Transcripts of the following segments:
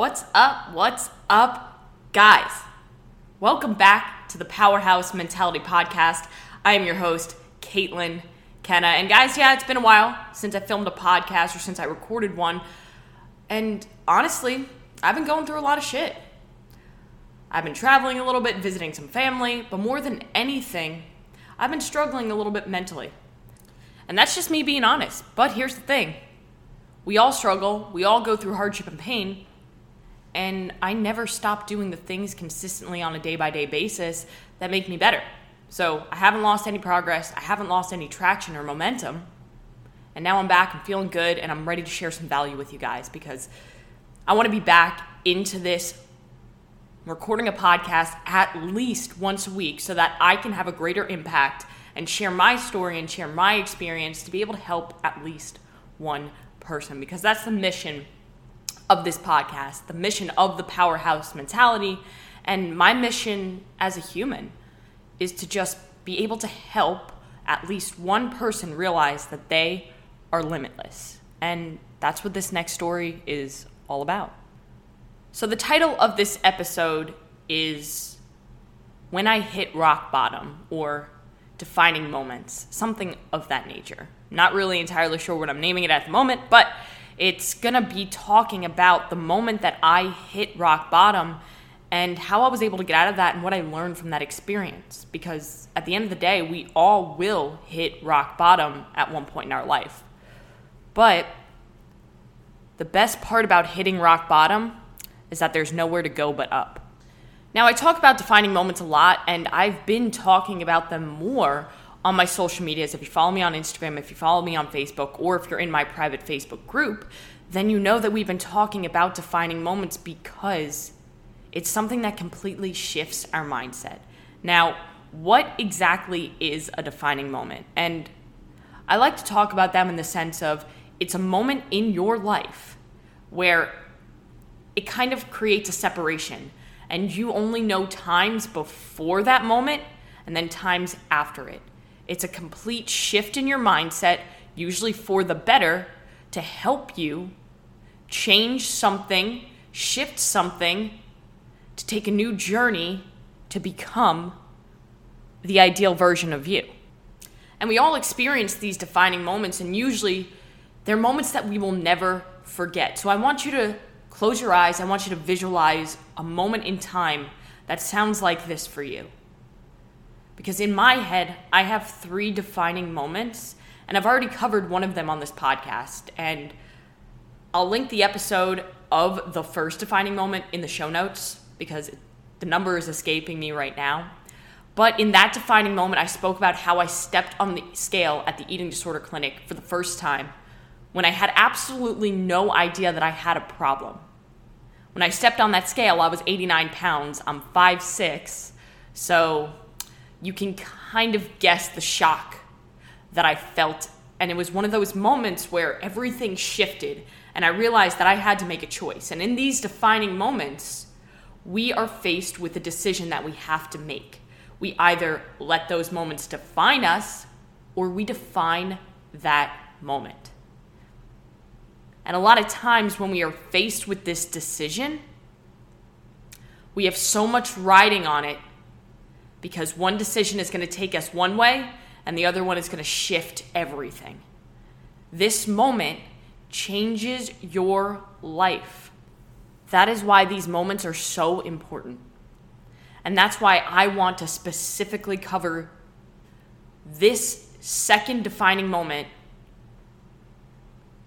What's up? What's up, guys? Welcome back to the Powerhouse Mentality Podcast. I am your host, Caitlin Kenna. And guys, yeah, it's been a while since I filmed a podcast or since I recorded one. And honestly, I've been going through a lot of shit. I've been traveling a little bit, visiting some family, but more than anything, I've been struggling a little bit mentally. And that's just me being honest. But here's the thing we all struggle, we all go through hardship and pain and I never stop doing the things consistently on a day by day basis that make me better. So I haven't lost any progress, I haven't lost any traction or momentum. And now I'm back, I'm feeling good, and I'm ready to share some value with you guys because I want to be back into this recording a podcast at least once a week so that I can have a greater impact and share my story and share my experience to be able to help at least one person because that's the mission of this podcast, the mission of the powerhouse mentality. And my mission as a human is to just be able to help at least one person realize that they are limitless. And that's what this next story is all about. So, the title of this episode is When I Hit Rock Bottom or Defining Moments, something of that nature. Not really entirely sure what I'm naming it at the moment, but it's going to be talking about the moment that I hit rock bottom and how I was able to get out of that and what I learned from that experience. Because at the end of the day, we all will hit rock bottom at one point in our life. But the best part about hitting rock bottom is that there's nowhere to go but up. Now, I talk about defining moments a lot, and I've been talking about them more on my social medias, if you follow me on Instagram, if you follow me on Facebook, or if you're in my private Facebook group, then you know that we've been talking about defining moments because it's something that completely shifts our mindset. Now, what exactly is a defining moment? And I like to talk about them in the sense of it's a moment in your life where it kind of creates a separation and you only know times before that moment and then times after it. It's a complete shift in your mindset, usually for the better, to help you change something, shift something, to take a new journey to become the ideal version of you. And we all experience these defining moments, and usually they're moments that we will never forget. So I want you to close your eyes. I want you to visualize a moment in time that sounds like this for you. Because in my head, I have three defining moments, and I've already covered one of them on this podcast. And I'll link the episode of the first defining moment in the show notes because the number is escaping me right now. But in that defining moment, I spoke about how I stepped on the scale at the eating disorder clinic for the first time when I had absolutely no idea that I had a problem. When I stepped on that scale, I was 89 pounds. I'm 5'6. So you can kind of guess the shock that I felt. And it was one of those moments where everything shifted and I realized that I had to make a choice. And in these defining moments, we are faced with a decision that we have to make. We either let those moments define us or we define that moment. And a lot of times when we are faced with this decision, we have so much riding on it because one decision is going to take us one way and the other one is going to shift everything. This moment changes your life. That is why these moments are so important. And that's why I want to specifically cover this second defining moment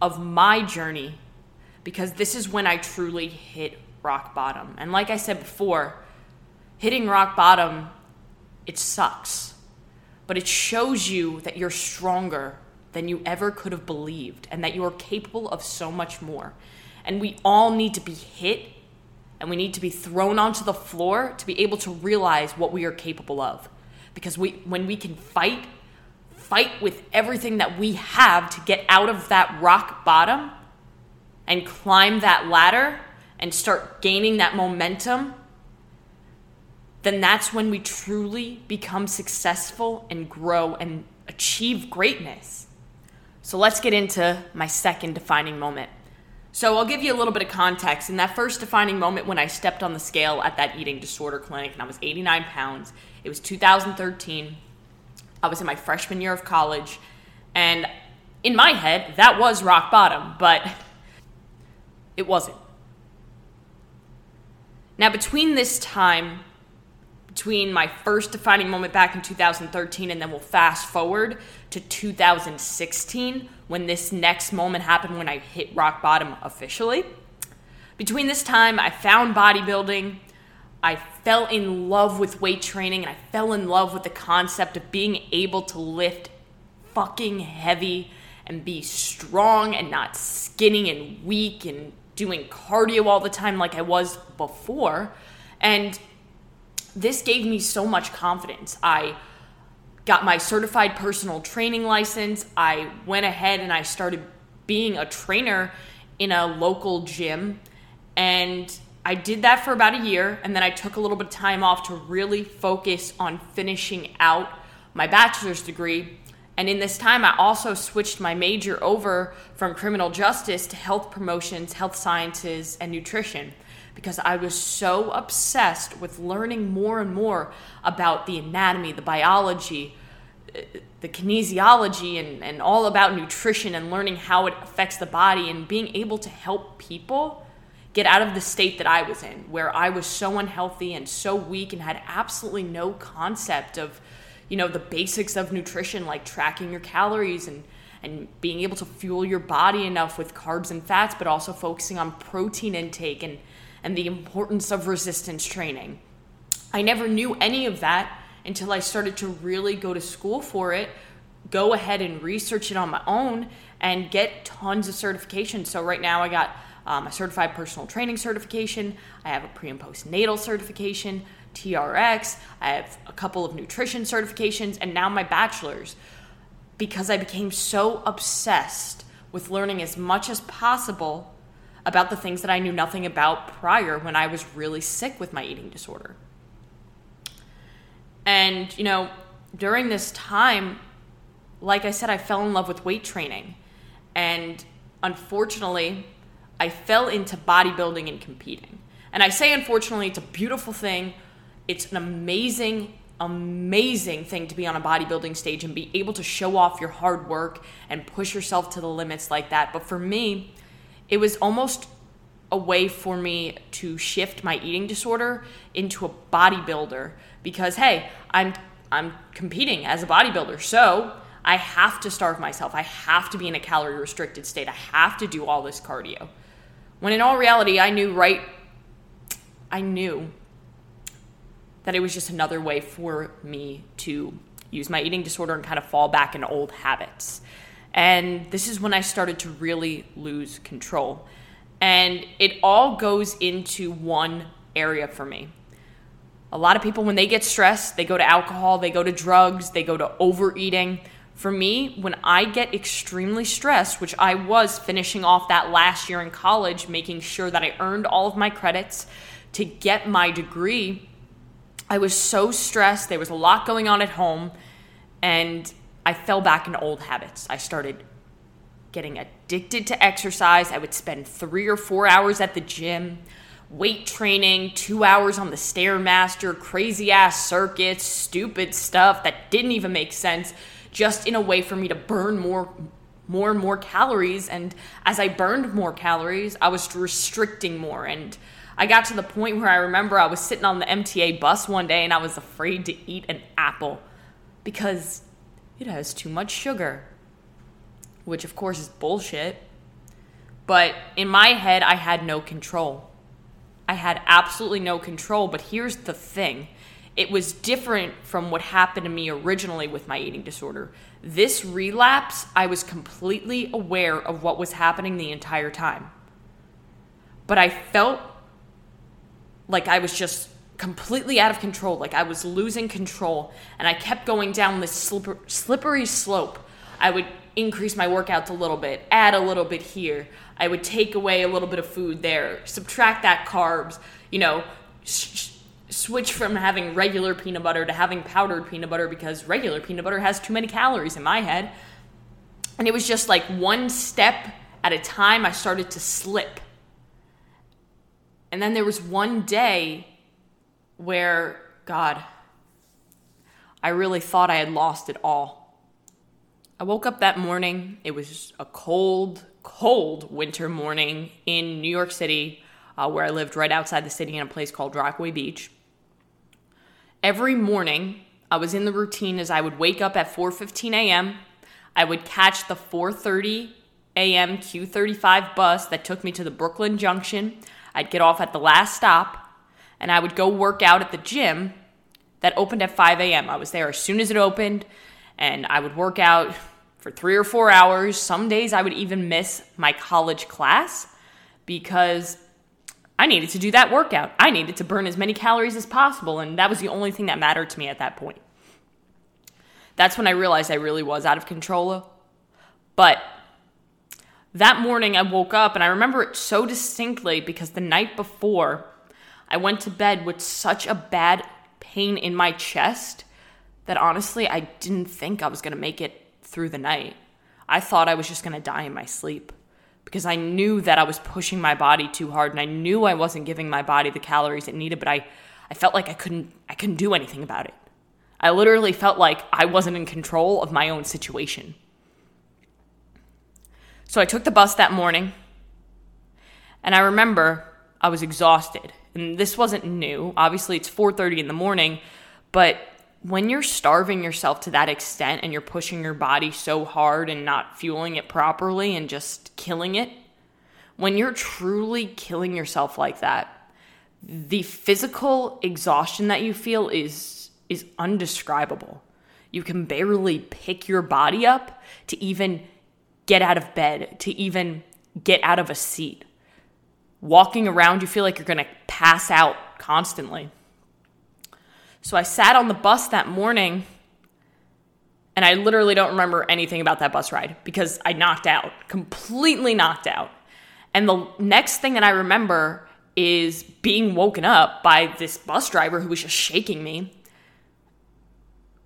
of my journey because this is when I truly hit rock bottom. And like I said before, hitting rock bottom it sucks. But it shows you that you're stronger than you ever could have believed and that you are capable of so much more. And we all need to be hit and we need to be thrown onto the floor to be able to realize what we are capable of. Because we, when we can fight, fight with everything that we have to get out of that rock bottom and climb that ladder and start gaining that momentum then that's when we truly become successful and grow and achieve greatness. So let's get into my second defining moment. So I'll give you a little bit of context. In that first defining moment when I stepped on the scale at that eating disorder clinic and I was 89 pounds, it was 2013. I was in my freshman year of college. And in my head, that was rock bottom, but it wasn't. Now, between this time, between my first defining moment back in 2013 and then we'll fast forward to 2016 when this next moment happened when I hit rock bottom officially. Between this time, I found bodybuilding. I fell in love with weight training and I fell in love with the concept of being able to lift fucking heavy and be strong and not skinny and weak and doing cardio all the time like I was before. And this gave me so much confidence. I got my certified personal training license. I went ahead and I started being a trainer in a local gym. And I did that for about a year. And then I took a little bit of time off to really focus on finishing out my bachelor's degree. And in this time, I also switched my major over from criminal justice to health promotions, health sciences, and nutrition because I was so obsessed with learning more and more about the anatomy, the biology, the kinesiology, and, and all about nutrition and learning how it affects the body and being able to help people get out of the state that I was in, where I was so unhealthy and so weak and had absolutely no concept of, you know, the basics of nutrition, like tracking your calories and and being able to fuel your body enough with carbs and fats, but also focusing on protein intake and and the importance of resistance training. I never knew any of that until I started to really go to school for it, go ahead and research it on my own, and get tons of certifications. So, right now, I got um, a certified personal training certification, I have a pre and postnatal certification, TRX, I have a couple of nutrition certifications, and now my bachelor's because I became so obsessed with learning as much as possible about the things that I knew nothing about prior when I was really sick with my eating disorder. And, you know, during this time, like I said, I fell in love with weight training. And unfortunately, I fell into bodybuilding and competing. And I say, unfortunately, it's a beautiful thing. It's an amazing, amazing thing to be on a bodybuilding stage and be able to show off your hard work and push yourself to the limits like that. But for me, it was almost a way for me to shift my eating disorder into a bodybuilder because hey, I'm I'm competing as a bodybuilder. So, I have to starve myself. I have to be in a calorie restricted state. I have to do all this cardio. When in all reality, I knew right I knew that it was just another way for me to use my eating disorder and kind of fall back in old habits. And this is when I started to really lose control. And it all goes into one area for me. A lot of people, when they get stressed, they go to alcohol, they go to drugs, they go to overeating. For me, when I get extremely stressed, which I was finishing off that last year in college, making sure that I earned all of my credits to get my degree, I was so stressed. There was a lot going on at home. And I fell back into old habits. I started getting addicted to exercise. I would spend three or four hours at the gym, weight training, two hours on the Stairmaster, crazy ass circuits, stupid stuff that didn't even make sense, just in a way for me to burn more more and more calories and as I burned more calories, I was restricting more and I got to the point where I remember I was sitting on the MTA bus one day and I was afraid to eat an apple because it has too much sugar. Which, of course, is bullshit. But in my head, I had no control. I had absolutely no control. But here's the thing it was different from what happened to me originally with my eating disorder. This relapse, I was completely aware of what was happening the entire time. But I felt like I was just completely out of control. Like I was losing control. And I kept going down this slipper, slippery slope. I would increase my workouts a little bit, add a little bit here. I would take away a little bit of food there, subtract that carbs, you know, sh- switch from having regular peanut butter to having powdered peanut butter because regular peanut butter has too many calories in my head. And it was just like one step at a time I started to slip. And then there was one day where, God, I really thought I had lost it all. I woke up that morning. It was a cold, cold winter morning in New York City, uh, where I lived right outside the city in a place called Rockaway Beach. Every morning, I was in the routine as I would wake up at 4:15 a.m. I would catch the 4:30 a.m. Q35 bus that took me to the Brooklyn Junction. I'd get off at the last stop and I would go work out at the gym that opened at 5 a.m. I was there as soon as it opened and I would work out for three or four hours. Some days I would even miss my college class because I needed to do that workout. I needed to burn as many calories as possible, and that was the only thing that mattered to me at that point. That's when I realized I really was out of control. But that morning I woke up and I remember it so distinctly because the night before I went to bed with such a bad pain in my chest that honestly I didn't think I was going to make it through the night. I thought I was just going to die in my sleep because I knew that I was pushing my body too hard and I knew I wasn't giving my body the calories it needed, but I, I felt like I couldn't I couldn't do anything about it. I literally felt like I wasn't in control of my own situation. So I took the bus that morning, and I remember I was exhausted. And this wasn't new. Obviously, it's 4:30 in the morning, but when you're starving yourself to that extent and you're pushing your body so hard and not fueling it properly and just killing it, when you're truly killing yourself like that, the physical exhaustion that you feel is is undescribable. You can barely pick your body up to even get out of bed, to even get out of a seat. Walking around, you feel like you're going to pass out constantly. So I sat on the bus that morning and I literally don't remember anything about that bus ride because I knocked out, completely knocked out. And the next thing that I remember is being woken up by this bus driver who was just shaking me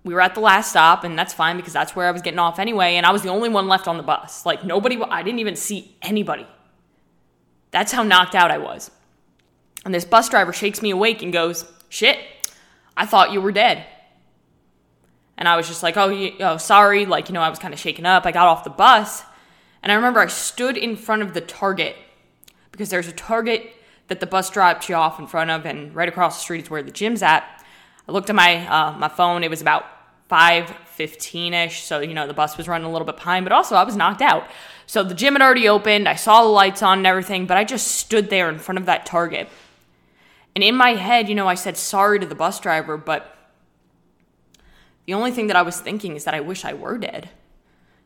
we were at the last stop and that's fine because that's where I was getting off anyway and I was the only one left on the bus. Like nobody I didn't even see anybody. That's how knocked out I was. And this bus driver shakes me awake and goes, "Shit. I thought you were dead." And I was just like, "Oh, oh sorry." Like, you know, I was kind of shaken up. I got off the bus and I remember I stood in front of the Target because there's a Target that the bus drops you off in front of and right across the street is where the gym's at. I looked at my uh, my phone. It was about 5:15ish, so you know the bus was running a little bit behind, but also I was knocked out. So the gym had already opened. I saw the lights on and everything, but I just stood there in front of that Target. And in my head, you know, I said sorry to the bus driver, but the only thing that I was thinking is that I wish I were dead.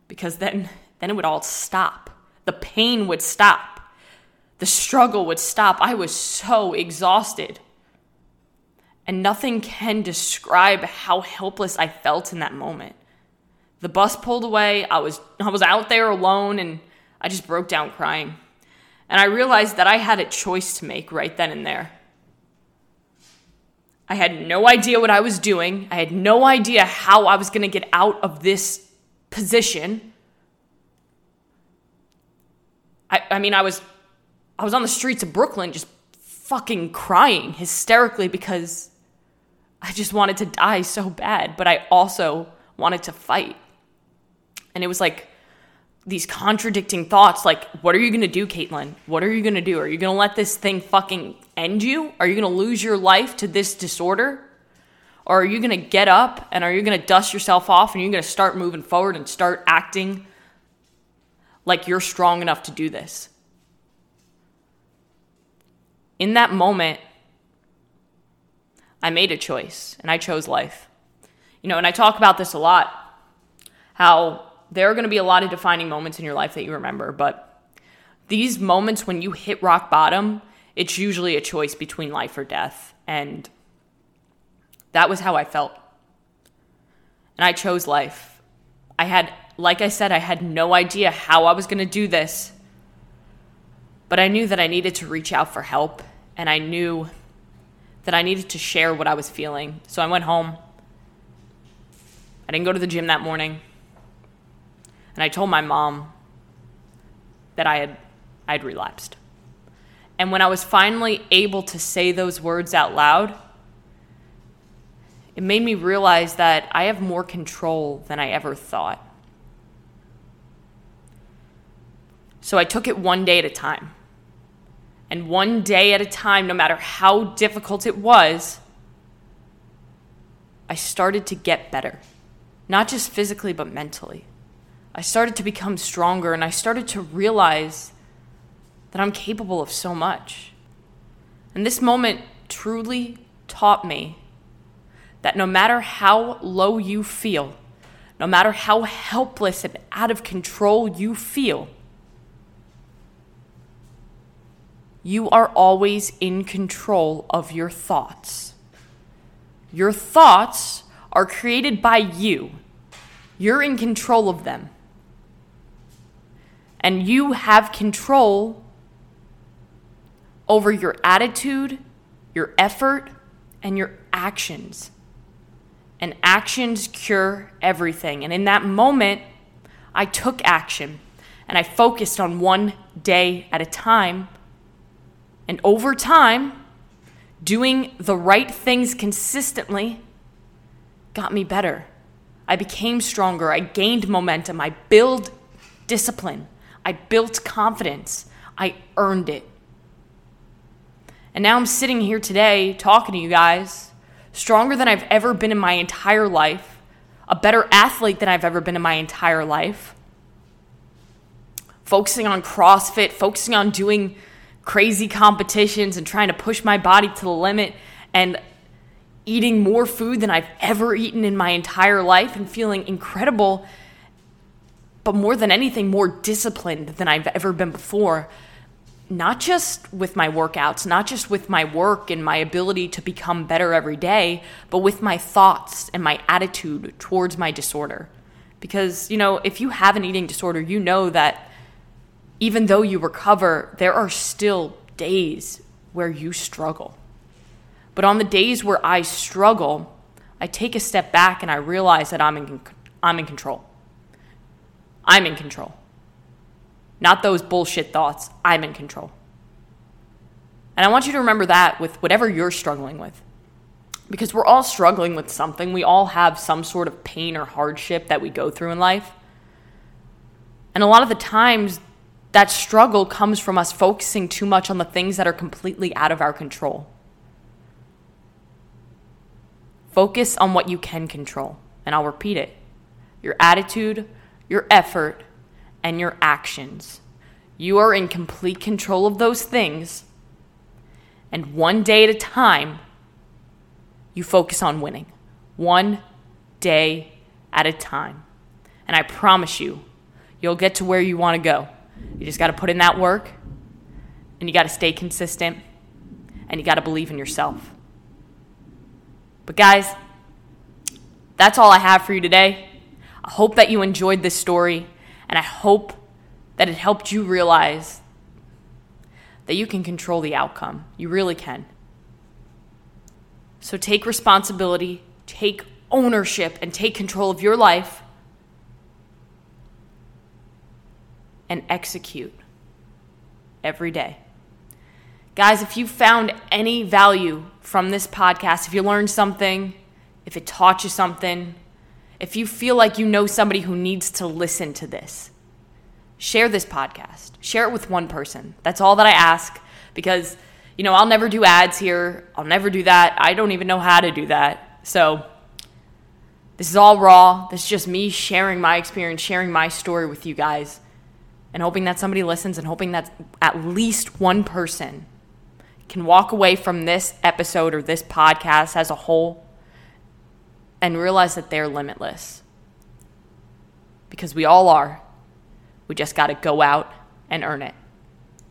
Because then then it would all stop. The pain would stop. The struggle would stop. I was so exhausted. And nothing can describe how helpless I felt in that moment. The bus pulled away. I was I was out there alone and I just broke down crying. And I realized that I had a choice to make right then and there. I had no idea what I was doing. I had no idea how I was going to get out of this position. I, I mean, I was I was on the streets of Brooklyn just fucking crying hysterically because I just wanted to die so bad, but I also wanted to fight. And it was like these contradicting thoughts like, what are you gonna do, Caitlin? What are you gonna do? Are you gonna let this thing fucking end you? Are you gonna lose your life to this disorder? Or are you gonna get up and are you gonna dust yourself off and you're gonna start moving forward and start acting like you're strong enough to do this? In that moment, I made a choice and I chose life. You know, and I talk about this a lot how there are going to be a lot of defining moments in your life that you remember, but these moments when you hit rock bottom, it's usually a choice between life or death. And that was how I felt. And I chose life. I had, like I said, I had no idea how I was going to do this, but I knew that I needed to reach out for help. And I knew that I needed to share what I was feeling. So I went home. I didn't go to the gym that morning. And I told my mom, that I had I'd relapsed. And when I was finally able to say those words out loud, it made me realize that I have more control than I ever thought. So I took it one day at a time. And one day at a time, no matter how difficult it was, I started to get better. Not just physically, but mentally. I started to become stronger and I started to realize that I'm capable of so much. And this moment truly taught me that no matter how low you feel, no matter how helpless and out of control you feel, you are always in control of your thoughts. Your thoughts are created by you, you're in control of them. And you have control over your attitude, your effort, and your actions. And actions cure everything. And in that moment, I took action and I focused on one day at a time. And over time, doing the right things consistently got me better. I became stronger. I gained momentum. I built discipline. I built confidence. I earned it. And now I'm sitting here today talking to you guys, stronger than I've ever been in my entire life, a better athlete than I've ever been in my entire life, focusing on CrossFit, focusing on doing crazy competitions and trying to push my body to the limit and eating more food than I've ever eaten in my entire life and feeling incredible, but more than anything, more disciplined than I've ever been before not just with my workouts, not just with my work and my ability to become better every day, but with my thoughts and my attitude towards my disorder. Because, you know, if you have an eating disorder, you know that even though you recover, there are still days where you struggle. But on the days where I struggle, I take a step back and I realize that I'm in, I'm in control. I'm in control not those bullshit thoughts. I'm in control. And I want you to remember that with whatever you're struggling with. Because we're all struggling with something. We all have some sort of pain or hardship that we go through in life. And a lot of the times, that struggle comes from us focusing too much on the things that are completely out of our control. Focus on what you can control. And I'll repeat it your attitude, your effort, and your actions. You are in complete control of those things. And one day at a time, you focus on winning. One day at a time. And I promise you, you'll get to where you want to go. You just got to put in that work, and you got to stay consistent, and you got to believe in yourself. But, guys, that's all I have for you today. I hope that you enjoyed this story. And I hope that it helped you realize that you can control the outcome. You really can. So take responsibility, take ownership, and take control of your life and execute every day. Guys, if you found any value from this podcast, if you learned something, if it taught you something, if you feel like you know somebody who needs to listen to this, share this podcast. Share it with one person. That's all that I ask because, you know, I'll never do ads here. I'll never do that. I don't even know how to do that. So, this is all raw. This is just me sharing my experience, sharing my story with you guys, and hoping that somebody listens and hoping that at least one person can walk away from this episode or this podcast as a whole and realize that they're limitless. Because we all are. We just got to go out and earn it.